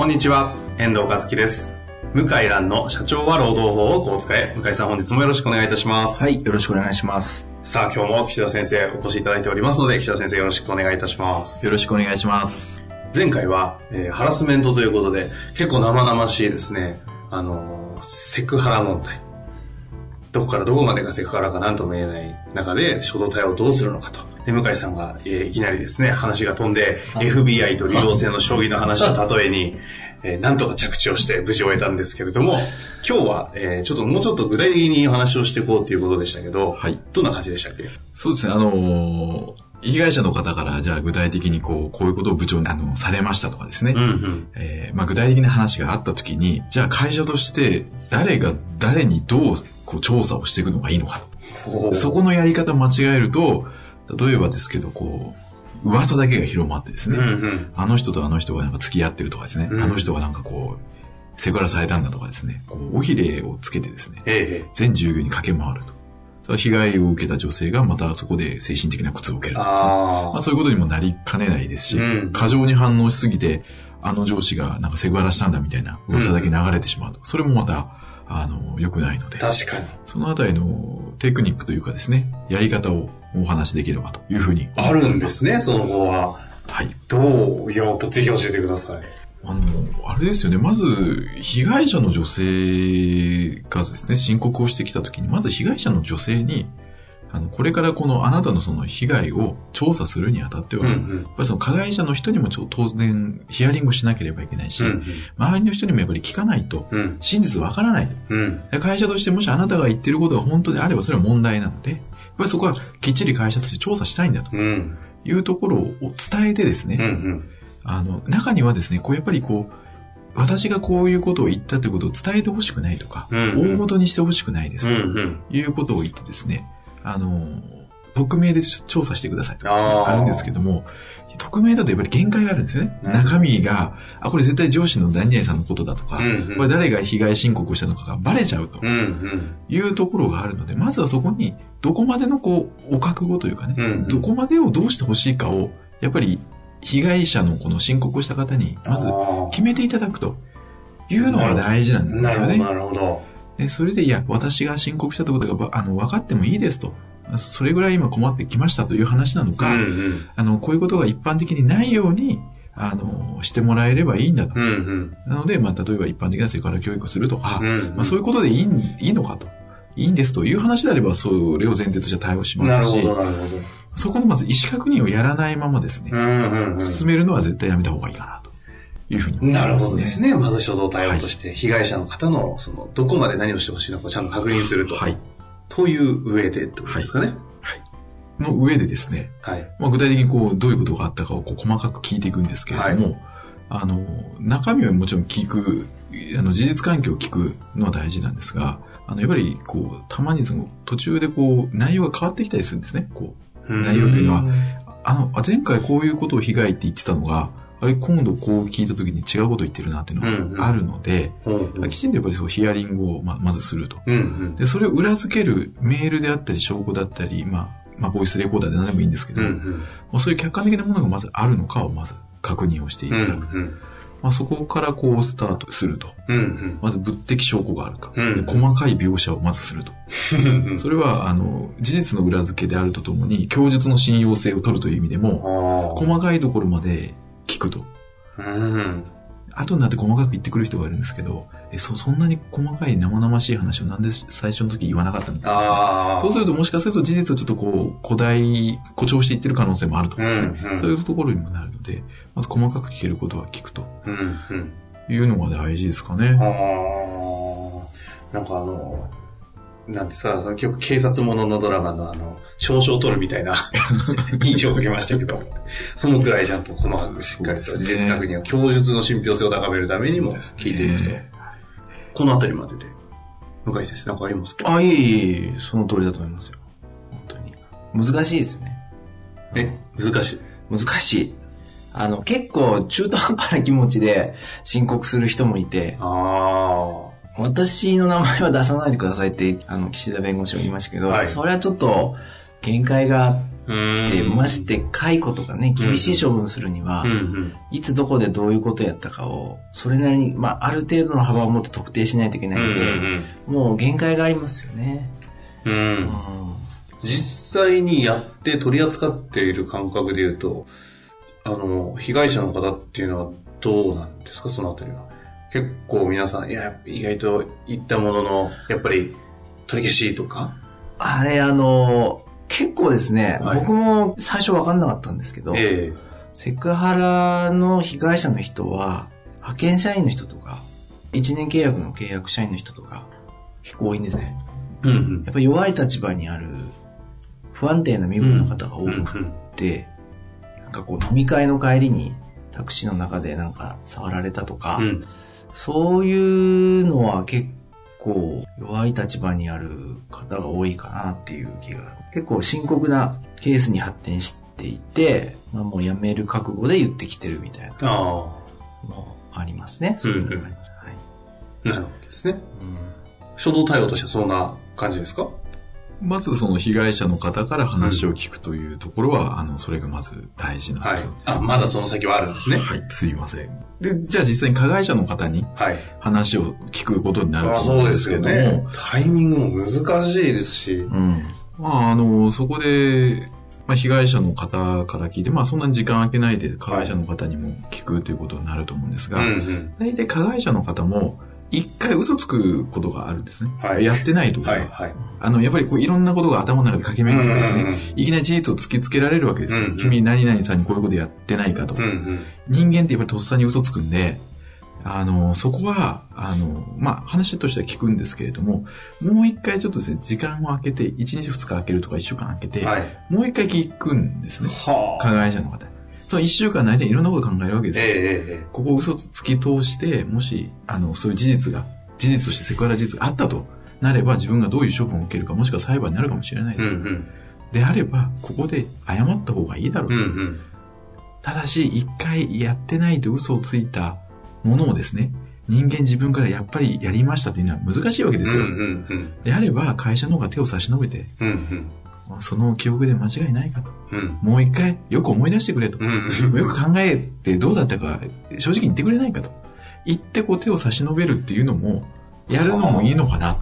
こんにちは、遠藤和樹です。向井蘭の社長は労働法をこう使え。向井さん本日もよろしくお願いいたします。はい、よろしくお願いします。さあ今日も岸田先生お越しいただいておりますので、岸田先生よろしくお願いいたします。よろしくお願いします。前回は、えーハラスメントということで、結構生々しいですね、あのーセクハラ問題。どこからどこまでがセクハラか何とも言えない中で、衝動対応をどうするのかと。で、向井さんが、えーいきなりですね、話が飛んで、FBI と流動性の将棋の話を例えに、えーなんとか着地をして無事終えたんですけれども、今日は、えーちょっともうちょっと具体的にお話をしていこうということでしたけど、はいどんな感じでしたっけ？そうですね、あのー被害者の方から、じゃあ具体的にこう、こういうことを部長に、あの、されましたとかですね。うんうん。えーまあ、具体的な話があったときに、じゃあ会社として、誰が誰にどう、こう、調査をしていくのがいいのかと。そこのやり方を間違えると、例えばですけど、こう、噂だけが広まってですね。うんうん。あの人とあの人がなんか付き合ってるとかですね。うんあの人がなんかこう、セクハラされたんだとかですね。こう、尾ひれをつけてですね。ええ全従業員に駆け回ると。被害を受けた女性がまたそこで精神的な苦痛を受けるとですね。あまあ、そういうことにもなりかねないですし、うん過剰に反応しすぎて、あの上司がなんかセクハラしたんだみたいな噂だけ流れてしまうと。それもまた、あの、良くないのであ、、確かに。そのあたりのテクニックというかですね、やり方をお話しできればというふうに。あるんですね、その後は。はい。どういや、ぜひ教えてください。あの、あれですよね。まず、被害者の女性がですね、申告をしてきたときに、まず被害者の女性に、あの、これからこのあなたのその被害を調査するにあたっては、やっんぱりその加害者の人にもちょ当然ヒアリングをしなければいけないし、うん。周りの人にもやっぱり聞かないと、うん。真実わからないと。うん。で会社としてもしあなたが言ってることが本当であればそれは問題なので、やっぱりそこはきっちり会社として調査したいんだとうん。いうところを伝えてですね、うん。うん。あの、中にはですね、こうやっぱりこう、私がこういうことを言ったということを伝えてほしくないとか、うん大ごとにしてほしくないですとうん。いうことを言ってですね、あの、匿名で調査してくださいとかですね、あるんですけども、匿名だとやっぱり限界があるんですよね。うん中身が、あ、これ絶対上司の何々さんのことだとか、うんこれ誰が被害申告をしたのかがバレちゃうと。いうところがあるので、まずはそこにどこまでのこう、お覚悟というかね、うんどこまでをどうしてほしいかを、やっぱり被害者のこの申告をした方に、まず決めていただくというのが大事なんですよね。なるほど、なるほど。でそれで、いや、私が申告したってことがばあの分かってもいいですと。それぐらい今困ってきましたという話なのか、うん。あの、こういうことが一般的にないように、あの、してもらえればいいんだと。うん。うん。なので、まあ、例えば一般的なセクハラ教育をするとか、うん。まあ、そういうことでいいんいいのかと。いいんですという話であれば、それを前提として対応しますし。そこのまず意思確認をやらないままですね、うん。うん。進めるのは絶対やめた方がいいかなというふうに思います、ね。なるほどですね。まず初動対応として、被害者の方の、その、どこまで何をしてほしいのかをちゃんと確認すると。はい。という上でってことですかね。の上でですね、はい。まあ、具体的にこう、どういうことがあったかをこう細かく聞いていくんですけれども、あの、中身はもちろん聞く、あの、事実関係を聞くのは大事なんですが、あの、やっぱり、こう、たまにその、途中でこう、内容が変わってきたりするんですね。こう、内容というのはあの、あ前回こういうことを被害って言ってたのが、あれ、今度こう聞いた時に違うこと言ってるなっていうのがあるので、うんうんきちんとやっぱりそうヒアリングをままずすると。うんうん。で、それを裏付けるメールであったり、証拠だったり、まあ、まあ、ボイスレコーダーで何でもいいんですけど、うんうん。まあ、そういう客観的なものがまずあるのかをまず確認をしていうんただく。うん。まあ、そこからこうスタートすると。うんうん。まず物的証拠があるか。うんで細かい描写をまずすると。それは、あの、事実の裏付けであるとともに、供述の信用性を取るという意味でも。細かいところまで聞くと。うん。後になって細かく言ってくる人がいるんですけど、え、そ、そんなに細かい生々しい話をなんで最初の時言わなかったのかああ。そうするともしかすると事実をちょっとこう、古代、誇張していってる可能性もあると思うんですね。うんうんそういうところにもなるので、まず細かく聞けることは聞くとうんうん。いうのが大事ですかね。ああ。なんかあの、なんですか、その結構警察もののドラマのあの、調書を取るみたいな 印象を受けましたけど、そのくらいちゃんと細かくしっかりと事実確認を、供述の信憑性を高めるためにも聞いていくと。このあたりまでで、向井先生なんかありますか？あ、いえいえ、その通りだと思いますよ。本当に。難しいですよね。え、難しい？難しい。あの、結構中途半端な気持ちで申告する人もいて、あ私の名前は出さないでくださいって、あの、岸田弁護士も言いましたけど、はいそれはちょっと限界があって、ん。まして解雇とかね、厳しい処分するには、うんうん。いつどこでどういうことやったかを、それなりに、まあ、ある程度の幅を持って特定しないといけないんで、もう限界がありますよね。うんうん。うん。実際にやって取り扱っている感覚で言うと、あの、被害者の方っていうのはどうなんですか、そのあたりは。結構皆さん、いや、意外と言ったものの、やっぱり取り消しとか？あれ、あの、結構ですね、はい僕も最初分かんなかったんですけど、えセクハラの被害者の人は、派遣社員の人とか、1年契約の契約社員の人とか、結構多いんですね。えうんうん。やっぱり弱い立場にある、不安定な身分の方が多うんくて、なんかこう飲み会の帰りにタクシーの中でなんか触られたとか、うん。そういうのは結構弱い立場にある方が多いかなっていう気が。結構深刻なケースに発展していて、まあもう辞める覚悟で言ってきてるみたいなあのもありますね。そういうのがあります。はい。あ、なるほどですね。うん初動対応としてはそんな感じですか？まずその被害者の方から話を聞くというところは、あの、それがまず大事なこはいとです。。あ、まだその先はあるんですね。はい、すいません。で、じゃあ実際に加害者の方にはい。話を聞くことになるあと思うんでそうですすけども、よね。タイミングも難しいですし。うん。まあ、あの、そこで、まあ、被害者の方から聞いて、まあ、そんなに時間空けないで加害者の方にも聞くということになると思うんですうんが、うん。大体加害者の方も、一回嘘つくことがあるんですね。はいやってないとか、はい、はい。あの、やっぱりこういろんなことが頭の中で駆け巡ってですね、うんうんうんいきなり事実を突きつけられるわけですよ。うんうん君何々さんにこういうことやってないかと。うんうん。人間ってやっぱりとっさに嘘つくんで、あの、そこは、あの、まあ、話としては聞くんですけれども、もう一回ちょっとですね、時間を空けて、1日2日空けるとか1週間空けて、はい。もう一回聞くんですね。は加害者の方。その1週間の間にいろんなこと考えるわけですよ。ええええここを嘘つき通して、もし、あの、そういう事実が、事実としてセクハラ事実があったとなれば、自分がどういう処分を受けるか、もしくは裁判になるかもしれない。うんうん。であれば、ここで謝った方がいいだろうと。うんうん。ただし、一回やってないと嘘をついたものをですね、人間自分からやっぱりやりましたというのは難しいわけですよ。であれば、会社の方が手を差し伸べて、うんうん。その記憶で間違いないかと。うん。もう一回、よく思い出してくれと。うんうん。よく考えてどうだったか、正直に言ってくれないかと。言ってこう手を差し伸べるっていうのも、やるのもいいのかな。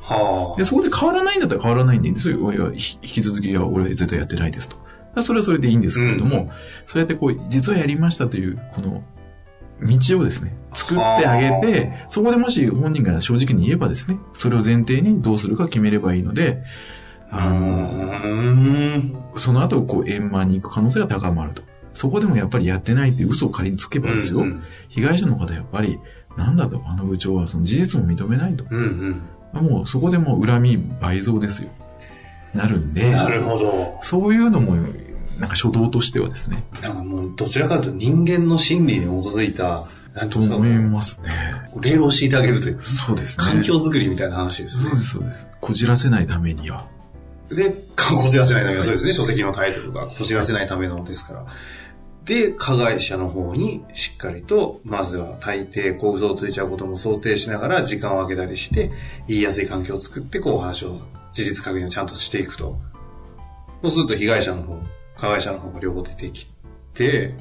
はで、そこで変わらないんだったら変わらないんでいいんですよ。いや、ひ引き続き、いや、俺は絶対やってないですと。それはそれでいいんですけれども、うんそうやってこう、実はやりましたという、この、道をですね、作ってあげて、そこでもし本人が正直に言えばですね、それを前提にどうするか決めればいいので。その後、こう、円満に行く可能性が高まると。そこでもやっぱりやってないって嘘を仮につけばですよ、うん被害者の方やっぱり、なんだと、あの部長はその事実も認めないと。うんうん。もうそこでもう恨み倍増ですよ。なるんで、なるほど。そういうのも、なんか初動としてはですね、なんかもう、どちらかというと人間の心理に基づいた、なんてと思いますね。レールを敷いてあげるというか、そうですね。環境づくりみたいな話ですねそうで。す、そうです。こじらせないためには。で、こじらせないための、そうですね、書籍のタイトルが、こじらせないためのですから。で、加害者の方にしっかりと、まずは大抵、こう嘘をついちゃうことも想定しながら時間を空けたりして、言いやすい環境を作って、こう話を、事実確認をちゃんとしていくと。そうすると被害者の方、加害者の方が両方出てきて、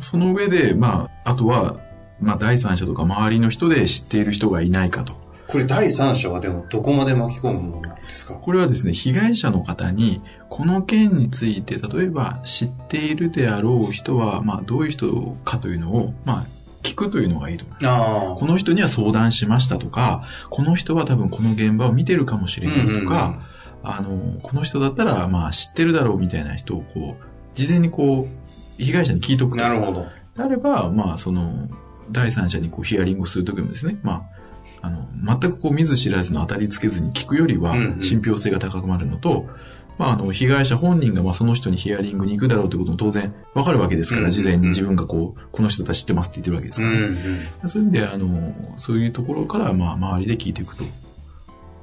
その上で、まあ、あとは、まあ、第三者とか周りの人で知っている人がいないかと。これ第三者はでもどこまで巻き込むものなんですか？これはですね、被害者の方に、この件について、例えば知っているであろう人は、まあ、どういう人かというのを、まあ、聞くというのがいいと思います。あこの人には相談しましたとか、この人は多分この現場を見てるかもしれないとか、あの、この人だったら、まあ、知ってるだろうみたいな人を、こう、事前にこう、被害者に聞いとくと。なるほど。であれば、まあ、その、第三者にこうヒアリングをするときもですね、まあ、あの、全くこう見ず知らずの当たりつけずに聞くよりはうんうん信憑性が高くなるのと、まあ、あの、被害者本人がまあその人にヒアリングに行くだろうということも当然わかるわけですから、うん事前に自分がこう、この人たち知ってますって言ってるわけですから、うんうん。そういう意味で、あの、そういうところから、まあ、周りで聞いていくと。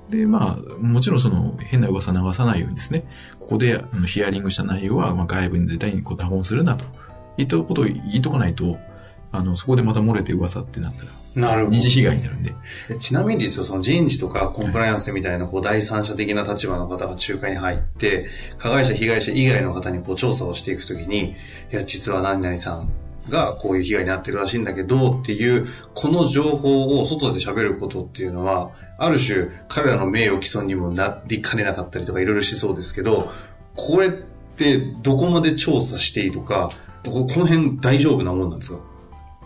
で、まあ、もちろんその、変な噂流さないようにですね、ここで、あの、ヒアリングした内容は、まあ、外部に絶対にこう、打本するなと。いったことを言いとかないと、あの、そこでまた漏れて噂ってなったら、なるほど二次被害になるんで。えちなみにですよ、その人事とかコンプライアンスみたいなこう第三者的な立場の方が仲介に入って、加害者、被害者以外の方にこう調査をしていくときに、いや、実は何々さんがこういう被害に遭ってるらしいんだけどっていう、この情報を外で喋ることっていうのは、ある種彼らの名誉毀損にもなりかねなかったりとかいろいろしそうですけど、これってどこまで調査していいとか、ここの辺大丈夫なもんなんですか？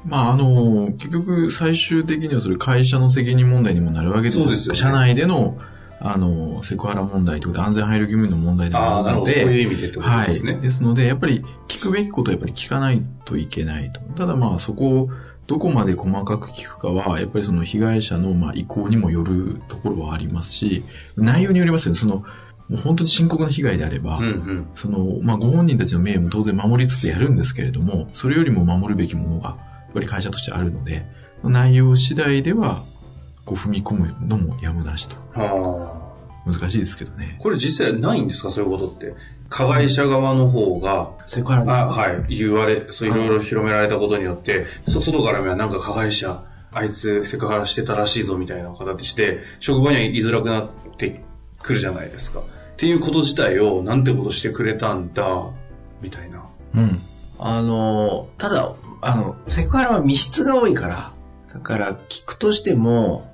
まあ、あの、結局、最終的にはそれ会社の責任問題にもなるわけですそうですよね社内での、あの、セクハラ問題ということで安全配慮義務の問題でもあるので、そういう意味でってことはい。ですね。ですので、やっぱり聞くべきことはやっぱり聞かないといけないと。ただまあそこをどこまで細かく聞くかは、やっぱりその被害者のまあ意向にもよるところはありますし、内容によりますよね。その、もう本当に深刻な被害であれば、うんうん。その、まあご本人たちの名誉も当然守りつつやるんですけれども、それよりも守るべきものが、ぱり会社としてあるので、内容次第では、こう踏み込むのもやむなしと。はあ。難しいですけどね。これ実際ないんですか？そういうことって。加害者側の方が、セクハラですあかはい、言われ、そういろいろ広められたことによって、そ外から見はなんか加害者、あいつセクハラしてたらしいぞみたいな形で、職場には言いづらくなってくるじゃないですか。っていうこと自体を、なんてことしてくれたんだ、みたいな。うん。あの、ただ、あの、セクハラは密室が多いから、だから聞くとしても、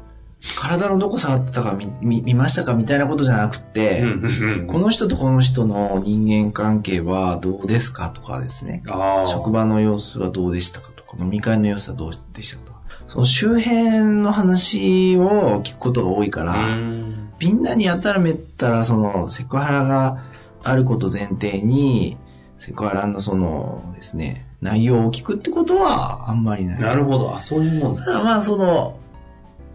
体のどこ触ってたか見見見ましたかみたいなことじゃなくて、この人とこの人の人間関係はどうですかとかですね。職場の様子はどうでしたかとか、飲み会の様子はどうでしたかとか。その周辺の話を聞くことが多いかうら、ん。みんなにやたらめったらそのセクハラがあること前提に、セクハラのそのですね、内容を聞くってことはあんまりない。なるほど。あ、そういうもんだ。ただまあその、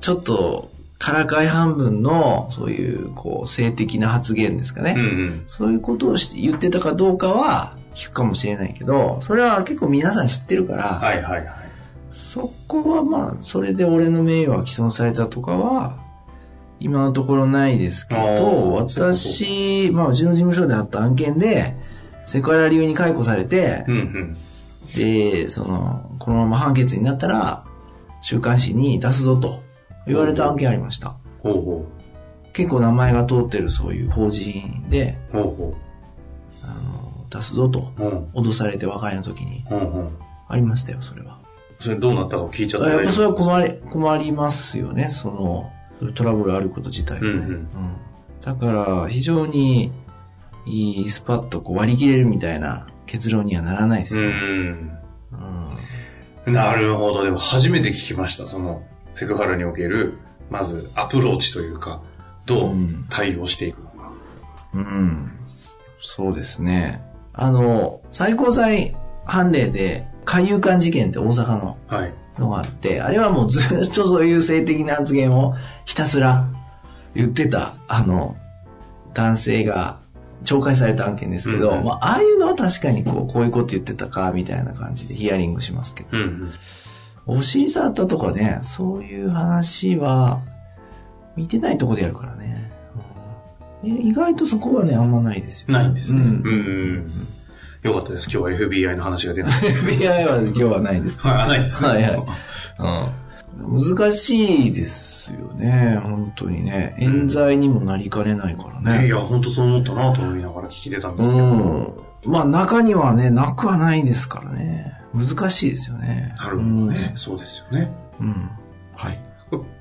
ちょっと、からかい半分の、そういう、こう、性的な発言ですかね。うんうん。そういうことをして言ってたかどうかは聞くかもしれないけど、それは結構皆さん知ってるから、はいはいはい。そこはまあ、それで俺の名誉は毀損されたとかは、今のところないですけど、私、まあ、うちの事務所であった案件で、セクハラ理由に解雇されてう、んうん。で、その、このまま判決になったら、週刊誌に出すぞと言われた案件ありました。ほうほ結構名前が通ってるそういう法人で、う。ほうほあの、出すぞと。脅されて和解の時に。うんうん。ありましたよ、それは。それどうなったか聞いちゃったやっぱそれは困り、困りますよね、その、トラブルあること自体はね。うんうんうんだから、非常に、いいスパッとこう割り切れるみたいな結論にはならないですね。ん。うんなるほど。でも初めて聞きました。その、セクハラにおける、まずアプローチというか、どううん対応していくのか。うん。そうですね。あの、最高裁判例で、海遊館事件って大阪のはい。のがあって、あれはもうずっとそういう性的な発言をひたすら言ってた、あの、男性が懲戒された案件ですけど、うんうんまあ、ああいうのは確かにこう、こういうこと言ってたか、みたいな感じでヒアリングしますけど、うんうん。お尻触ったとかね、そういう話は、見てないとこでやるからね。うん意外とそこはね、あんまないですよ。ないんですね。ううんんうん。よかったです。今日は FBI の話が出ない。FBI は今日はないです。はい、ないですね。はいはいうん。難しいですよね、本当にね。冤罪にもなりかねないからね。ねいや、本当そう思ったなと思いながら聞き出たんですけど。うん。まあ中にはね、なくはないですからね。難しいですよね。なるほどね。そうですよね。うん。うん。はい。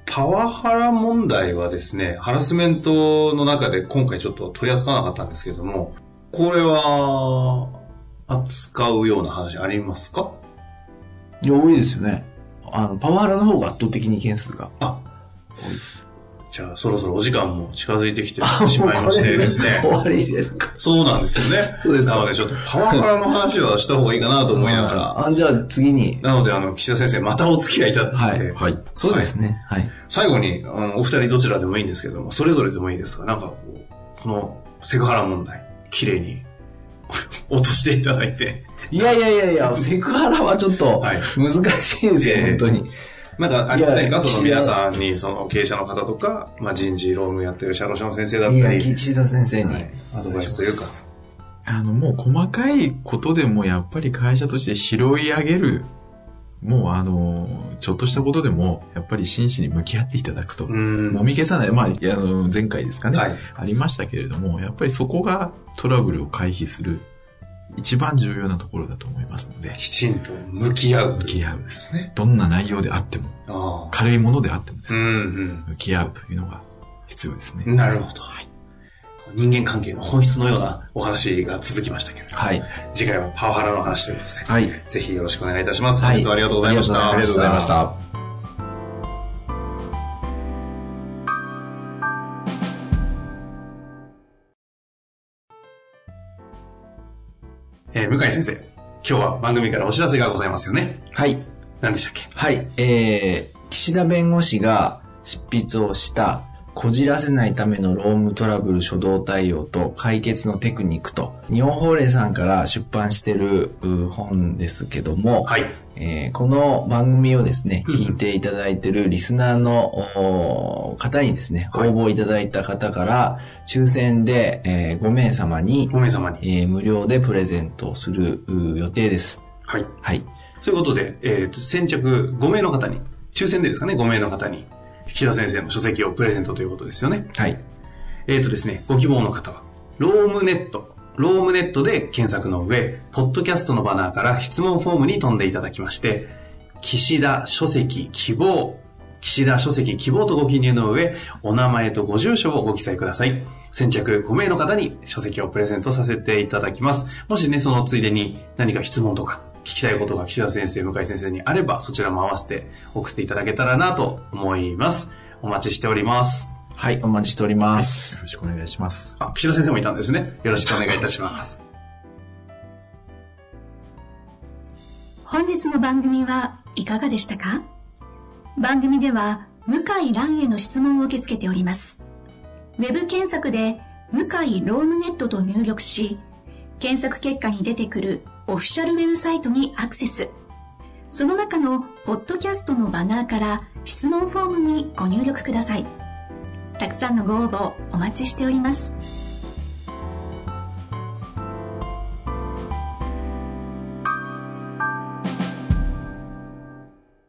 パワハラ問題はですね、ハラスメントの中で今回ちょっと取り扱わなかったんですけれども、これは、扱うような話ありますか？いや、多いですよね。あの、パワハラの方が圧倒的に件数があ。じゃあ、そろそろお時間も近づいてきてしまいましてですね。終わりですか。そうなんですよね。そうですかなので、ちょっとパワハラの話はした方がいいかなと思いながら。あ、じゃあ次に。なので、あの、岸田先生、またお付き合いいただいて、はいはい。そうですね。はい。最後に、あの、お二人どちらでもいいんですけども、それぞれでもいいですが、なんかこう、このセクハラ問題、綺麗に 落としていただいて、いやいやいやいや、セクハラはちょっとはい難しいですよ、ええ本当に。なんかありませんか？その皆さんに、その経営者の方とか、まあ、人事労務やってる社労士の先生だったり、岸田先生に。はいアドバイスというか、あの、もう細かいことでもやっぱり会社として拾い上げる。もうあの、ちょっとしたことでも、やっぱり真摯に向き合っていただくと。うんもみ消さない。まあ、あの、前回ですかね、はいありましたけれども、やっぱりそこがトラブルを回避する一番重要なところだと思いますので、きちんと向き合う向き合うで。ですすね。どんな内容であっても。軽いものであってもですね、うん向き合うというのが必要ですね。うん。なるほど。人間関係の本質のようなお話が続きましたけれども、はい。次回はパワハラの話ということで、はい。ぜひよろしくお願いいたします。はい本日はありがとうございました。ありがとうございました。えー向井先生、今日は番組からお知らせがございますよね。はい。何でしたっけ？はい。えー、岸田弁護士が執筆をした、こじらせないためのロームトラブル初動対応と解決のテクニックと、日本法令さんから出版してるう本ですけども、はい。えーこの番組をですね、うん聞いていただいてるリスナーの方にですね、応はい募いただいた方から、抽選で、え5名様に、5名様に。えー無料でプレゼントをするう予定です。はい。はい。ということで、えっ、と、先着5名の方に、抽選でですかね、5名の方に、岸田先生の書籍をプレゼントということですよね。はい。えっ、とですね、ご希望の方は、ロームネット、ロームネットで検索の上、ポッドキャストのバナーから質問フォームに飛んでいただきまして、岸田書籍希望、岸田書籍希望とご記入の上、お名前とご住所をご記載ください。先着5名の方に書籍をプレゼントさせていただきます。もしね、そのついでに何か質問とか聞きたいことが岸田先生、向井先生にあれば、そちらも合わせて送っていただけたらなと思います。お待ちしております。はい、お待ちしております。よろしくお願いします。あ、岸田先生もいたんですね。よろしくお願いいたします。本日の番組はいかがでしたか？番組では向井蘭への質問を受け付けております。ウェブ検索で向井ロームネットと入力し、検索結果に出てくるオフィシャルウェブサイトにアクセス。その中のポッドキャストのバナーから質問フォームにご入力ください。たくさんのご応募お待ちしております。